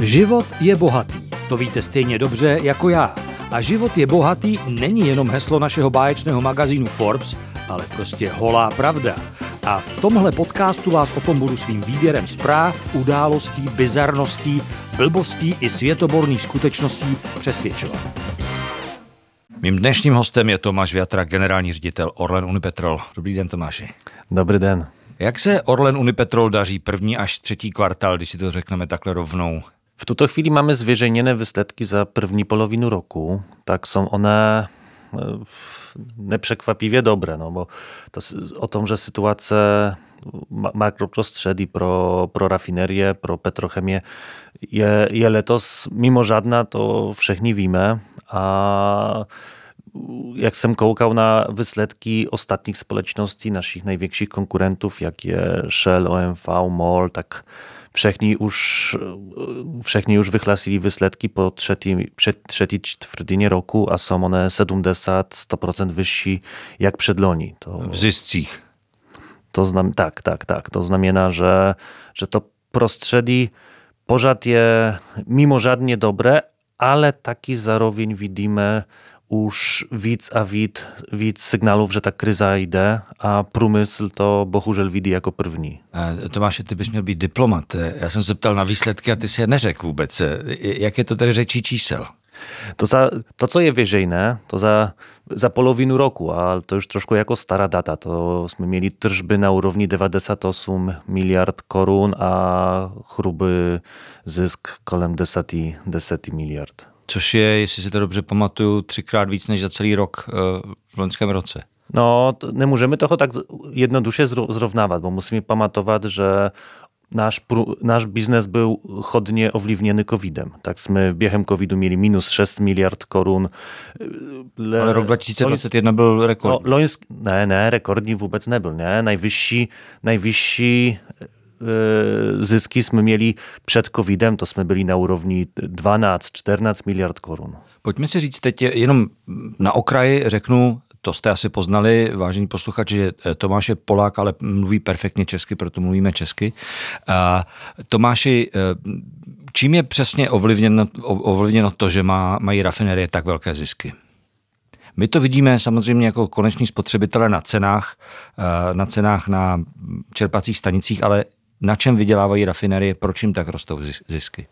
Život je bohatý, to víte stejně dobře jako já. A život je bohatý není jenom heslo našeho báječného magazínu Forbes, ale prostě holá pravda. A v tomhle podcastu vás o tom budu svým výběrem zpráv, událostí, bizarností, blbostí i světoborných skutečností přesvědčovat. Mým dnešním hostem je Tomáš Větra, generální ředitel Orlen Unipetrol. Dobrý den, Tomáši. Dobrý den. Jak se Orlen Unipetrol daří první až třetí kvartál, když si to řekneme takhle rovnou? W tuto chwili mamy zwierzęnione wysledki za první połowinu roku. Tak, są one e, nepřekvapiwie dobre, no bo to, o tom, že sytuace makroprzestrzeni pro, pro rafinerię, pro petrochemię je, je letos mimo żadna, to wszechni wimy, a jak sam kołkał na wysledki ostatnich społeczności naszych największych konkurentów, jakie Shell, OMV, MOL, tak všechny już všechny už vyhlásili výsledky po třetí, před roku a są one 70-100% wyżsi jak przedloni. To, w. To znam, tak, tak, tak. To znamiona, że, że to prostrzeli pożad je mimo żadnie dobre, ale taki zarowień widzimy už víc a víc, víc signálů, že ta kriza jde a průmysl to bohužel vidí jako první. Tomáš, ty bys měl být diplomat. Já jsem se ptal na výsledky a ty si je neřekl vůbec. Jak je to tedy řečí čísel? To, za, to, co je veřejné, to za, za polovinu roku, a to już trošku jako stará data, to jsme měli tržby na úrovni 98 miliard korun a hrubý zisk kolem 10, 10 miliard. Což je, jestli si to dobře pamatuju, třikrát víc než za celý rok eh, v loňském roce. No, nemůžeme toho tak jednoduše zrovnávat, bo musíme pamatovat, že nasz, nasz biznes był chodnie owliwniony COVID-em. Tak jsme během covidu mieli minus 6 miliard korun. Le, Ale rok 2021 byl rekordní. No, lońsk, ne, ne, rekordní vůbec nebyl. Nie? Najwyżsi, najwyżsi zyski jsme mieli před covidem, to jsme byli na úrovni 12-14 miliard korun. Pojďme si říct teď jenom na okraji, řeknu, to jste asi poznali, vážení posluchači, že eh, Tomáš je Polák, ale mluví perfektně česky, proto mluvíme česky. Tomáši, eh, čím je přesně ovlivněno, ovlivněno to, že má, mají rafinerie tak velké zisky? My to vidíme samozřejmě jako koneční spotřebitele na cenách, na cenách na čerpacích stanicích, ale na čem vydělávají rafinerie, proč jim tak rostou zisky?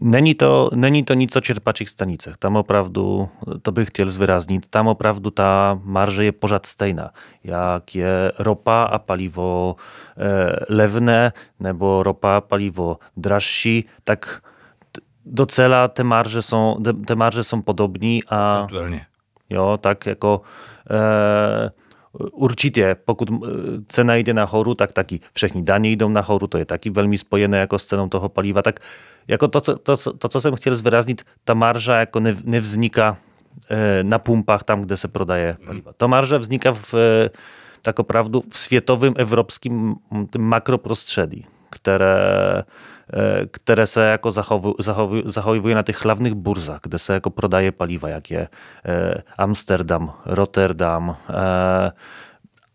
Není to, není to nic o čerpačích stanicach. Tam opravdu, to bych chtěl zwyraźnić, tam opravdu ta marże je pořád stejná. Jak je ropa a paliwo e, lewne, nebo ropa a paliwo drażsi, tak docela te marże są, te marże są podobni, a jo, tak jako e, určitě, pokud e, cena jde nahoru, tak taky všechny daně jdou nahoru, to je taky velmi spojené jako s cenou toho paliva, tak jako to, co, to, to, co jsem chtěl zwyraźnić, ta marża jako nie, nie wznika e, na pumpach tam, gdzie se prodaje paliwa. To marża wznika w, e, tak naprawdę w światowym, europejskim makroprostrzedi, które, które se jako zachowuje, na tych hlavnych burzach, gdzie se jako prodaje paliwa, jakie Amsterdam, Rotterdam,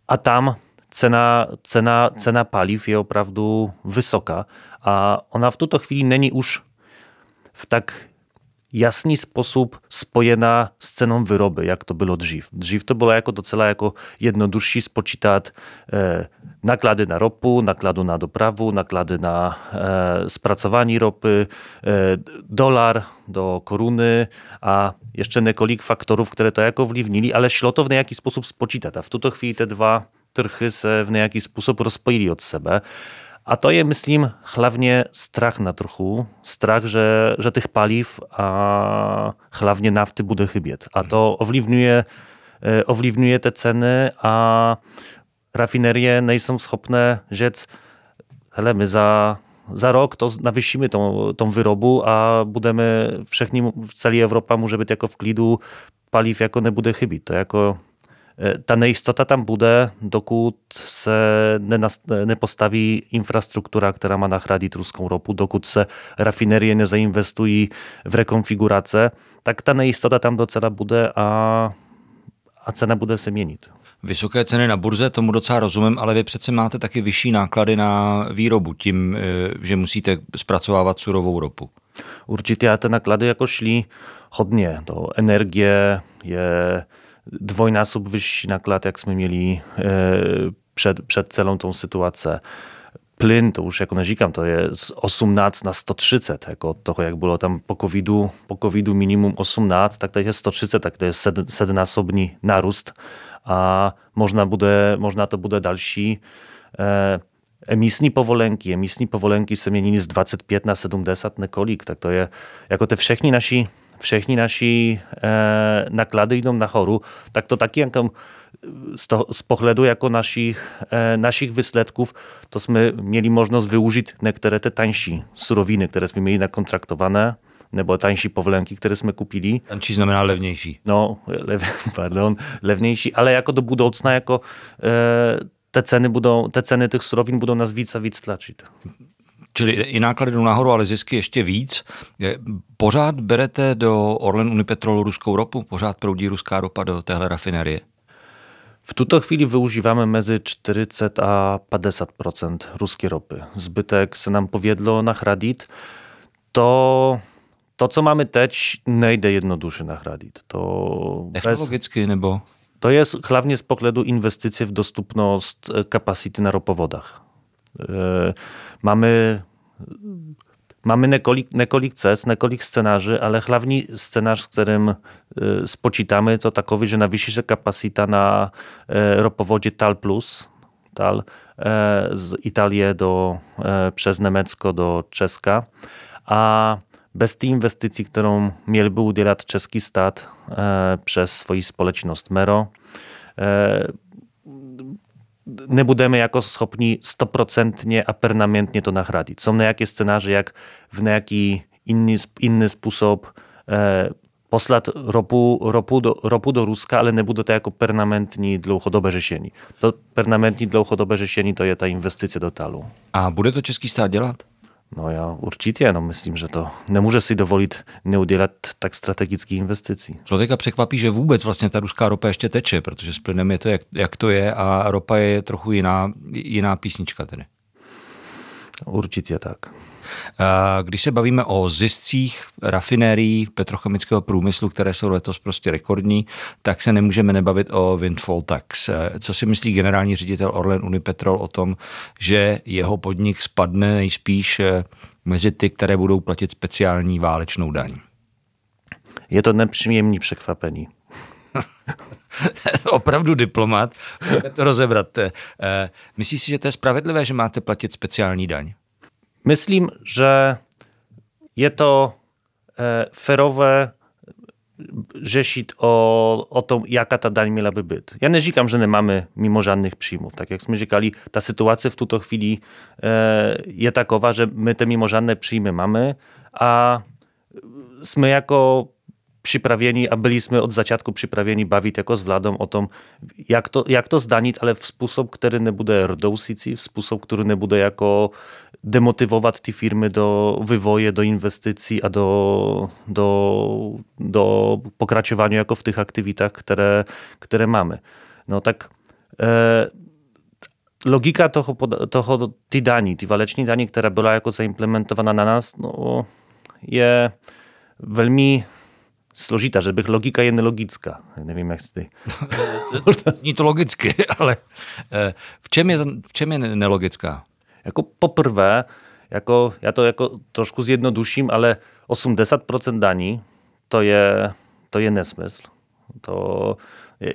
a tam cena, cena, cena paliw je opravdu wysoka, a ona v tuto chvíli není už v tak jasný sposób spojena s ceną wyroby, jak to było dřív. Dřív to bylo jako docela jako jednodušší spočítat e, naklady na ropu, naklady na doprawu, naklady na e, ropy, e, dolar do koruny, a jeszcze nekolik faktorów, które to jako wliwnili, ale šlo to w niejaki sposób spočítat. A w tuto chwili te dwa trchy se w niejaki sposób rozpoili od sebe. A to je, myslím, hlavně strach na trochu. Strach, že, že těch paliv a hlavně nafty bude chybět. A to ovlivňuje, e, ovlivňuje te ceny a rafinerie nejsou schopné říct, hele, my za, za rok to navyšíme tą, tą wyrobu, a budeme všechny, v celé Evropa může být jako v klidu, paliv jako nebude chybět. To jako ta nejistota tam bude, dokud se nepostaví infrastruktura, která má nahradit ruskou ropu, dokud se rafinerie nezainwestují v rekonfigurace, tak ta nejistota tam docela bude a, a cena bude se měnit. Vysoké ceny na burze, tomu docela rozumím, ale vy přece máte taky vyšší náklady na výrobu tím, eh, že musíte zpracovávat surovou ropu. Určitě a ty náklady jako šli hodně. To energie je dvojnásob vyšší náklad, jak jsme měli eh, před, před celą tą sytuacją. Plyn, to już jako narzekam, to jest 18 na 130, jako toho jak było tam po COVID-u, po COVID minimum 18, tak to jest 130, tak to jest sedmnásobný narust a można, bude, można to bude další e, emisní povolenky. Emisní povolenky se z 25 na 70 nekolik, tak to je jako te všechny naši všechny naši e, naklady idą na choru, tak to taky jako z, pohledu jako našich, e, našich výsledków, to jsme měli možnost využít některé te tańší suroviny, které jsme měli nakontraktowane, nebo tańší povolenky, které jsme kupili. Tańší znamená levnější. No, lev, pardon, levnější, ale jako do budoucna jako e, te ceny, budou, te ceny těch surovin budou nás víc a víc tlačit. Čili i náklady jdou nahoru, ale zisky ještě víc. Pořád berete do Orlen Unipetrol ruskou ropu? Pořád proudí ruská ropa do téhle rafinerie? V tuto chwili využívamy mezi 40 a 50% ruskiej ropy. Zbytek se nam powiedlo nachradić. To, to co mamy teď, nejde jednoduše nachradić. To Technologicky bez, nebo? To jest hlavně z pohledu inwestycji w dostępność capacity na ropowodach. E, mamy Mamy nekolik, nekolik nekolik scenarzy, ale hlavní scénář, s kterým e, spočítáme, to že navýší se kapacita na e, ropowodzie TAL+, TAL z Itálie do, przez Nemecko do Czeska, a bez té inwestycji, którą mieliby udzielać czeski stat przez swoją społeczność Mero, nebudeme jako schopni stoprocentnie a permanentnie to nachradić. Są nejaké scenarze, jak w nejaký inny, inny sposób e, poslat ropu, ropu, do, ropu do Ruska, ale nebude to jako permanentní dlouhodobé řešení. To permanentní dlouhodobé řešení to je ta investice do talu. A bude to český stát? No ja určitě, no myslím, že to nemůže si dovolit neudělat tak strategických investicí. Člověka překvapí, že vůbec vlastně ta ruská ropa ještě teče, protože s plynem je to, jak, jak to je a ropa je trochu jiná, jiná písnička tedy. Určitě tak. Když se bavíme o ziscích rafinérií petrochemického průmyslu, které jsou letos prostě rekordní, tak se nemůžeme nebavit o windfall tax. Co si myslí generální ředitel Orlen Unipetrol o tom, že jeho podnik spadne nejspíš eh, mezi ty, které budou platit speciální válečnou daň? Je to nepříjemný překvapení. Opravdu diplomat. to rozebrat. Eh, myslíš si, že to je spravedlivé, že máte platit speciální daň? Myslím, že je to e, ferowe rzeszyć o, o to, jaka ta dań miałaby być. Ja nie říkam, że nie mamy mimo żadnych przyjmów. Tak jak jsme říkali, ta sytuacja w tuto chwili e, takowa, że my te mimo żadne przyjmy mamy, a my jako przyprawieni, a byliśmy od zaciatku przyprawieni bawić jako z Wladą o tym, jak to, jak to zdanić, ale w sposób, który nie bude rdousici, w sposób, który nie bude jako demotywować te firmy do wywoje, do inwestycji, a do, do, do pokraczowania jako w tych aktywitach, które, które mamy. No tak e, logika toho, toho tej dani, tej waleczni dani, która była jako zaimplementowana na nas, no, je veľmi složitá, že bych logika je nelogická. Nevím, jak ty. Zní to logicky, ale eh, v čem je, v čem je nelogická? Jako poprvé, jako, já to jako trošku zjednoduším, ale 80% daní to je, to je nesmysl. To,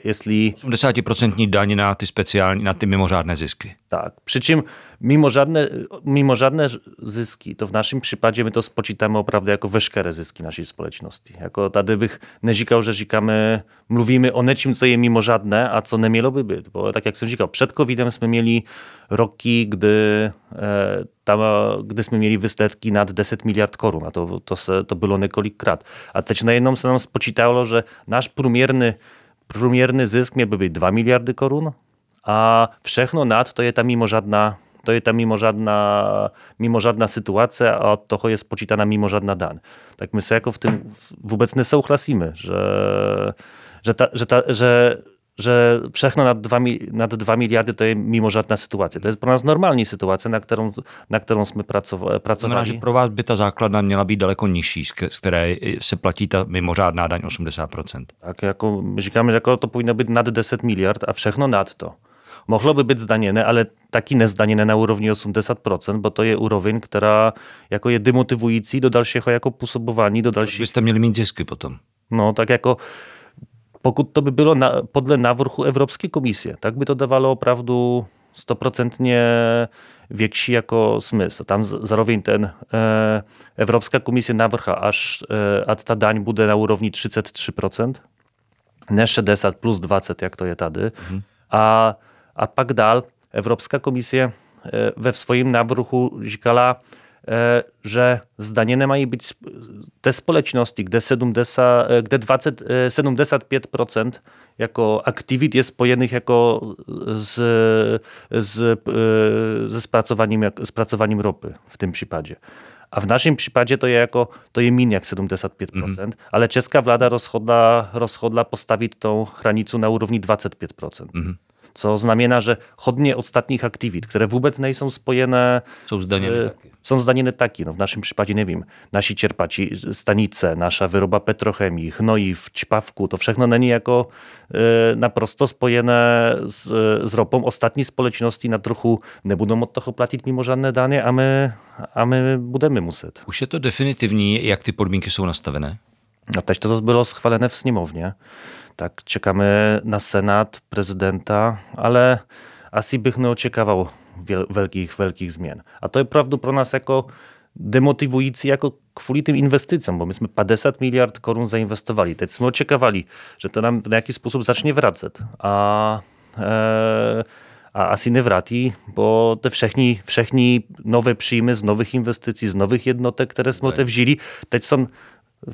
jestli... 80% daň na ty speciální, na ty mimořádné zisky. Tak, przy czym mimo żadne, mimo żadne zyski, to w naszym przypadku my to spočítamy opravdu jako veškeré zyski naszej społeczności. Jako tady bych neříkal, że říkáme, mówimy o nečím, co je mimo żadne, a co nie miałoby być. Bo tak jak jsem říkal, przed COVID-em jsme mieli roky, gdy, e, tam, gdyśmy mieli wystatki nad 10 miliard korun, a to, to, se, to było niekolikrát. A teď najednou se nám spočítalo, że nasz průměrny průměrný zisk miałby być 2 miliardy korun, a všechno nad to je tam mimo żadna to je tam mimo żadna, mimo żadna sytuacja, a od toho jest poczytana mimo żadna dan. Tak my sobie jako w tym wobec nie souhlasimy, że, że, ta, że, ta, że, że všechno nad 2, nad 2 miliardy to jest mimořádná sytuacja. To jest pro nás normální situace, na kterou, na kterou jsme pracovali. Znamená, že pro vás by ta základna měla být daleko nižší, z které se platí ta mimořádná daň 80%. Tak jako my říkáme, že jako to powinno być nad 10 miliard, a všechno nad to. Mohlo by być zdaněné, ale taky nezdaněné na úrovni 80%, bo to je úroveň, která jako je demotivující do dalšího jako působování, do dalších... Byste měli mít zisky potom. No, tak jako pokud to by bylo na, podle návrhu Evropské komisie, tak by to dávalo opravdu stoprocentně větší jako smysl. Tam zároveň ten e, Evropská komise navrhá, až e, a ta daň bude na úrovni 33%, ne 60 plus 20, jak to je tady. Mhm. A, a pak dál Evropská komise e, ve svém návrhu říkala, E, że zdanie mají być te społeczności, gdzie, 70, gdzie 20, 75% jako aktywit jest spojenych jako z, z, e, ze spracowaniem, spracowaniem ropy w tym przypadku. A w naszym przypadku to jest jako, to jest min jak 75%, mm. ale czeska władza rozchodla, rozchodla postawić tą granicę na równi 25%. Mm co znamienia, że chodnie ostatnich aktywit, które wobec nie są spojene... Są zdaniene takie. Są zdaniene takie. No w naszym przypadku, nie wiem, nasi cierpaci, stanice, nasza wyroba petrochemii, w ćpawku, to wszystko nie jako y, naprosto spojene z, z ropą. Ostatni społeczności na trochę nie będą od toho płacić mimo żadne danie, a my, a my budemy musieć. Už je to definitivní, jak ty podmínky jsou nastavené? No też to było schwalone w Sniemownie. Tak, czekamy na Senat, prezydenta, ale asi bych neočekával wielkich, wielkich zmian. A to jest prawda pro nas jako demotywujący jako kwuli tym inwestycjom, bo myśmy 50 miliard korun zainwestowali. Teď jsme očekávali, że to nam w jakiś sposób zacznie wracać. A, e, a asi nevratí, bo te všechny, všechny nowe przyjmy z nowych inwestycji, z nowych jednotek, które jsme otevřeli, teď są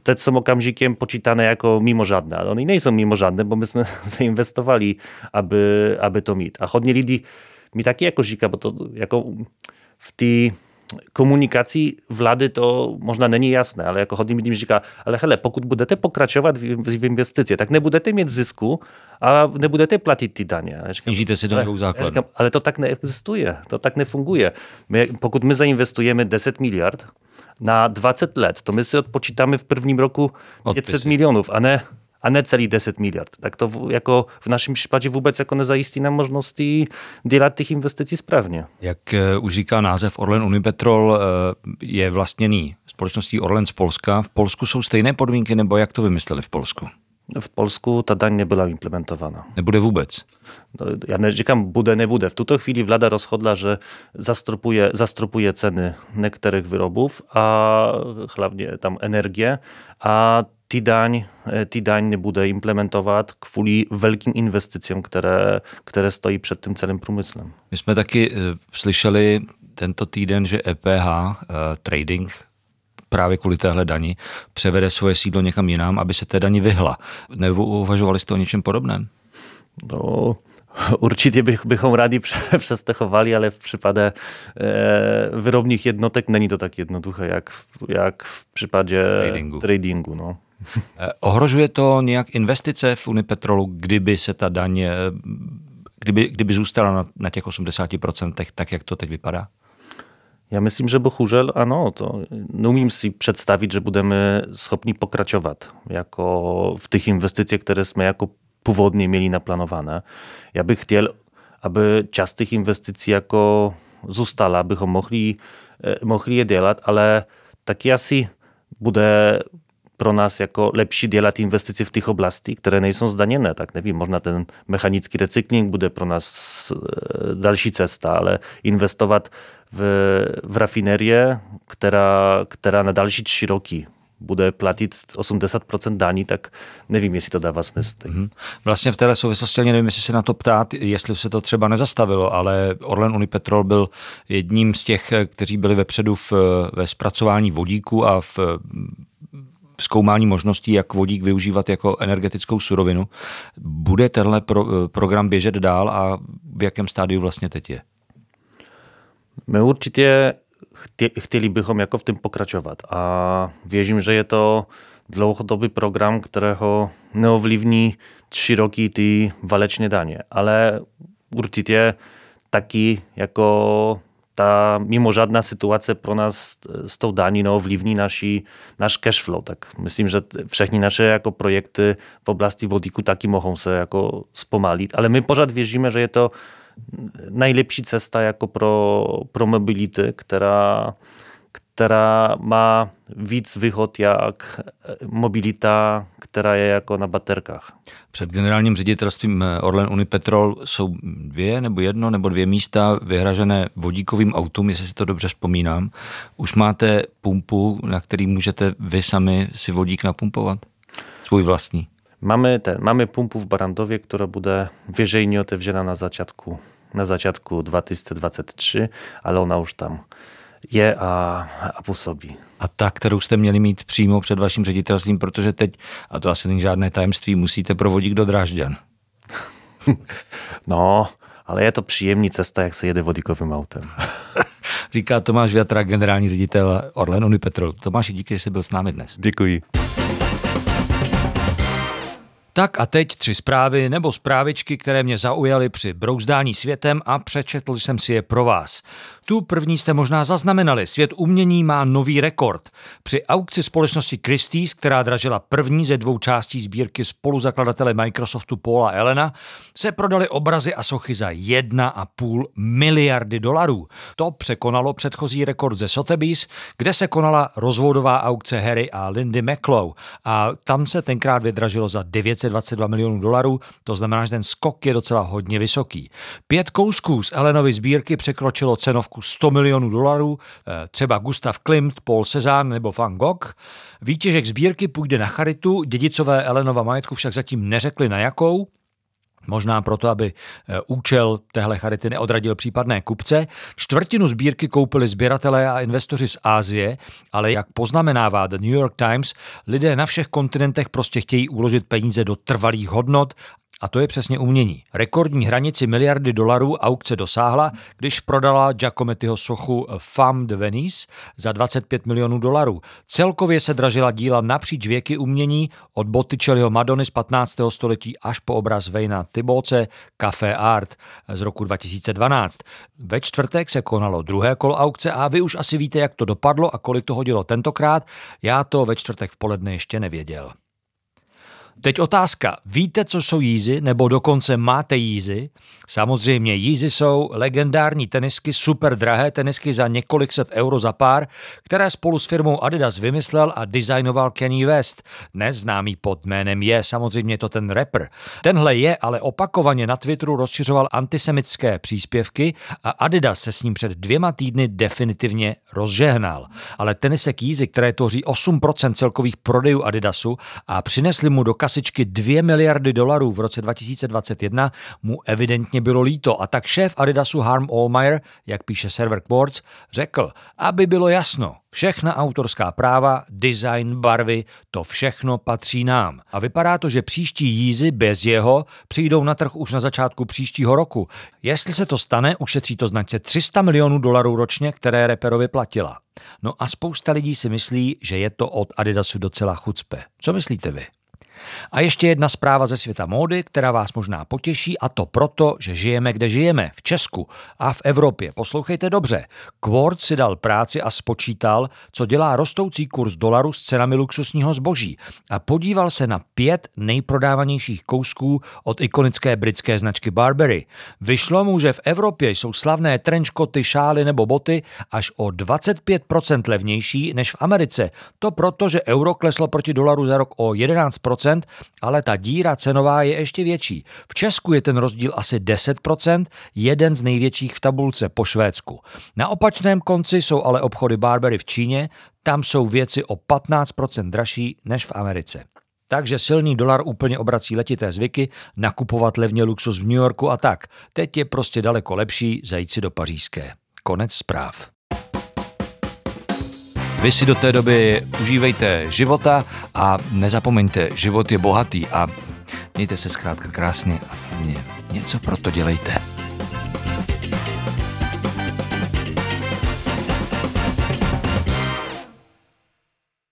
te są okamžikiem počítané jako mimořádné, ale one nie są mimořádne, bo myśmy zainwestowali, aby, aby to mieć. A hodně lidí mi taky jako říká, bo to jako w tej komunikacji Wlady to można na niejasne, ale jako chodnik dziennika, ale hele, pokud budete pokračovat w inwestycje, tak nie budete mieć zysku, a nie budete płacić dania. Ja říkam, decydują ale, ja ale to tak nie egzystuje, to tak nie funguje. My, pokud my zainwestujemy 10 miliard na 20 lat, to my sobie odpoczytamy w pierwszym roku 500 milionów, a nie a ne celý 10 miliard. Tak to jako v našem případě vůbec jako nezajistí nám možnosti dělat těch investicí správně. Jak uh, už říká název Orlen Unipetrol, uh, je vlastněný společností Orlen z Polska. V Polsku jsou stejné podmínky, nebo jak to vymysleli v Polsku? W Polsku ta daň nebyla implementowana. Nie bude vůbec? No, ja nie říkám, bude, nebude. W tuto chwili wlada rozchodla, że zastropuje, zastropuje ceny niektórych wyrobów, a hlavně tam energię, a ty daň, ty daň nebude implementować kvůli wielkim inwestycjom, które, które stoi przed tym celym průmyslem. My jsme taky uh, slyšeli tento týden, že EPH uh, Trading právě kvůli téhle dani převede svoje sídlo někam jinam, aby se té dani vyhla. Nebo uvažovali jste o něčem podobném? No, určitě bych, bychom rádi přestechowali, ale w przypadku e, wyrobnych jednotek není to tak jednoduché, jak, jak v případě tradingu. tradingu no. E, ohrožuje to nějak investice v Unipetrolu, kdyby se ta daň, e, kdyby, kdyby zůstala na, na těch 80%, tak jak to teď vypadá? Ja myslím, że bohužel ano, to umiem si przedstawić, że będziemy schopni pokraczować jako w tych inwestycjach, które sme jako původnie mieli naplanowane. Ja bych chciał, aby czas tych inwestycji jako zostala, abychom mohli, e, mohli je dělat, ale taky asi bude pro nas jako lepší dělat investice v těch oblasti, které nejsou zdaněné. Tak nevím, možná ten mechanický recykling bude pro nás e, další cesta, ale investovat w, w rafinerię, która, która na další tři roky bude platit 80% daní, tak nevím, jestli to dává smysl. Mm-hmm. Vlastně v této souvislosti ani nevím, jestli se na to ptát, jestli se to třeba nezastavilo, ale Orlen Unipetrol byl jedním z těch, kteří byli vepředu v, ve zpracování vodíku a v zkoumání možností, jak vodík využívat jako energetickou surovinu. Bude tenhle pro, program běžet dál a v jakém stádiu vlastně teď je? My určitě chtěli bychom jako v tym pokračovat. A věřím, že je to dlouhodobý program, kterého neovlivní tři roky ty válečné daně. Ale určitě taky jako ta mimo żadna sytuacja pro nas e, z tą no, wliwni nasi, nasz cash flow. Tak. Myślę, że wszechni nasze jako projekty w oblasti wodiku taki mogą se jako spomalić, ale my pożad wierzymy, że je to najlepsi cesta jako pro, pro mobility, która která má víc výhod jak mobilita, která je jako na baterkách. Před generálním ředitelstvím Orlen Unipetrol jsou dvě nebo jedno nebo dvě místa vyhražené vodíkovým autům, jestli si to dobře vzpomínám. Už máte pumpu, na který můžete vy sami si vodík napumpovat? Svůj vlastní. Mamy, ten, mamy pumpu w Barandowie, która bude wieżejnie otewziona na zaciatku, na zaciatku 2023, ale ona už tam je a, a působí. A ta, kterou jste měli mít přímo před vaším ředitelstvím, protože teď, a to asi není žádné tajemství, musíte provodit do Drážďan. no, ale je to příjemný cesta, jak se jede vodíkovým autem. Říká Tomáš Větra, generální ředitel Orlen Unipetrol. Tomáši, díky, že jsi byl s námi dnes. Děkuji. Tak a teď tři zprávy nebo zprávičky, které mě zaujaly při brouzdání světem a přečetl jsem si je pro vás. Tu první jste možná zaznamenali. Svět umění má nový rekord. Při aukci společnosti Christie's, která dražila první ze dvou částí sbírky spoluzakladatele Microsoftu Paula Elena, se prodaly obrazy a sochy za 1,5 miliardy dolarů. To překonalo předchozí rekord ze Sotheby's, kde se konala rozvodová aukce Harry a Lindy McLeod a tam se tenkrát vydražilo za 922 milionů dolarů, to znamená, že ten skok je docela hodně vysoký. Pět kousků z Elenovy sbírky překročilo cenovku částku 100 milionů dolarů, eh, třeba Gustav Klimt, Paul Cézanne nebo Van Gogh. Výtěžek sbírky půjde na charitu, dědicové Elenova majetku však zatím neřekli na jakou, Možná proto, aby eh, účel téhle charity neodradil případné kupce. Čtvrtinu sbírky koupili sběratelé a investoři z Ázie, ale jak poznamenává The New York Times, lidé na všech kontinentech prostě chtějí uložit peníze do trvalých hodnot a to je přesně umění. Rekordní hranici miliardy dolarů aukce dosáhla, když prodala Giacomettiho sochu Femme de Venice za 25 milionů dolarů. Celkově se dražila díla napříč věky umění od Botticelliho Madony z 15. století až po obraz Vejna Tyboce Café Art z roku 2012. Ve čtvrtek se konalo druhé kolo aukce a vy už asi víte, jak to dopadlo a kolik to hodilo tentokrát. Já to ve čtvrtek v poledne ještě nevěděl. Teď otázka. Víte, co jsou jízy, nebo dokonce máte jízy? Samozřejmě jízy jsou legendární tenisky, super drahé tenisky za několik set euro za pár, které spolu s firmou Adidas vymyslel a designoval Kenny West. Neznámý pod jménem je samozřejmě to ten rapper. Tenhle je ale opakovaně na Twitteru rozšiřoval antisemické příspěvky a Adidas se s ním před dvěma týdny definitivně rozžehnal. Ale tenisek jízy, které tvoří 8% celkových prodejů Adidasu a přinesli mu do kasičky 2 miliardy dolarů v roce 2021 mu evidentně bylo líto a tak šéf Adidasu Harm Allmeyer, jak píše server Quartz, řekl, aby bylo jasno, všechna autorská práva, design, barvy, to všechno patří nám. A vypadá to, že příští jízy bez jeho přijdou na trh už na začátku příštího roku. Jestli se to stane, ušetří to značce 300 milionů dolarů ročně, které reperovi platila. No a spousta lidí si myslí, že je to od Adidasu docela chucpe. Co myslíte vy? A ještě jedna zpráva ze světa módy, která vás možná potěší, a to proto, že žijeme, kde žijeme, v Česku a v Evropě. Poslouchejte dobře. Quart si dal práci a spočítal, co dělá rostoucí kurz dolaru s cenami luxusního zboží a podíval se na pět nejprodávanějších kousků od ikonické britské značky Burberry. Vyšlo mu, že v Evropě jsou slavné trenčkoty, šály nebo boty až o 25% levnější než v Americe. To proto, že euro kleslo proti dolaru za rok o 11%, ale ta díra cenová je ještě větší. V Česku je ten rozdíl asi 10%, jeden z největších v tabulce po Švédsku. Na opačném konci jsou ale obchody Barbery v Číně, tam jsou věci o 15% dražší než v Americe. Takže silný dolar úplně obrací letité zvyky, nakupovat levně luxus v New Yorku a tak. Teď je prostě daleko lepší zajít si do pařížské. Konec zpráv. Vy si do té doby užívejte života a nezapomeňte, život je bohatý a mějte se zkrátka krásně a něco pro to dělejte.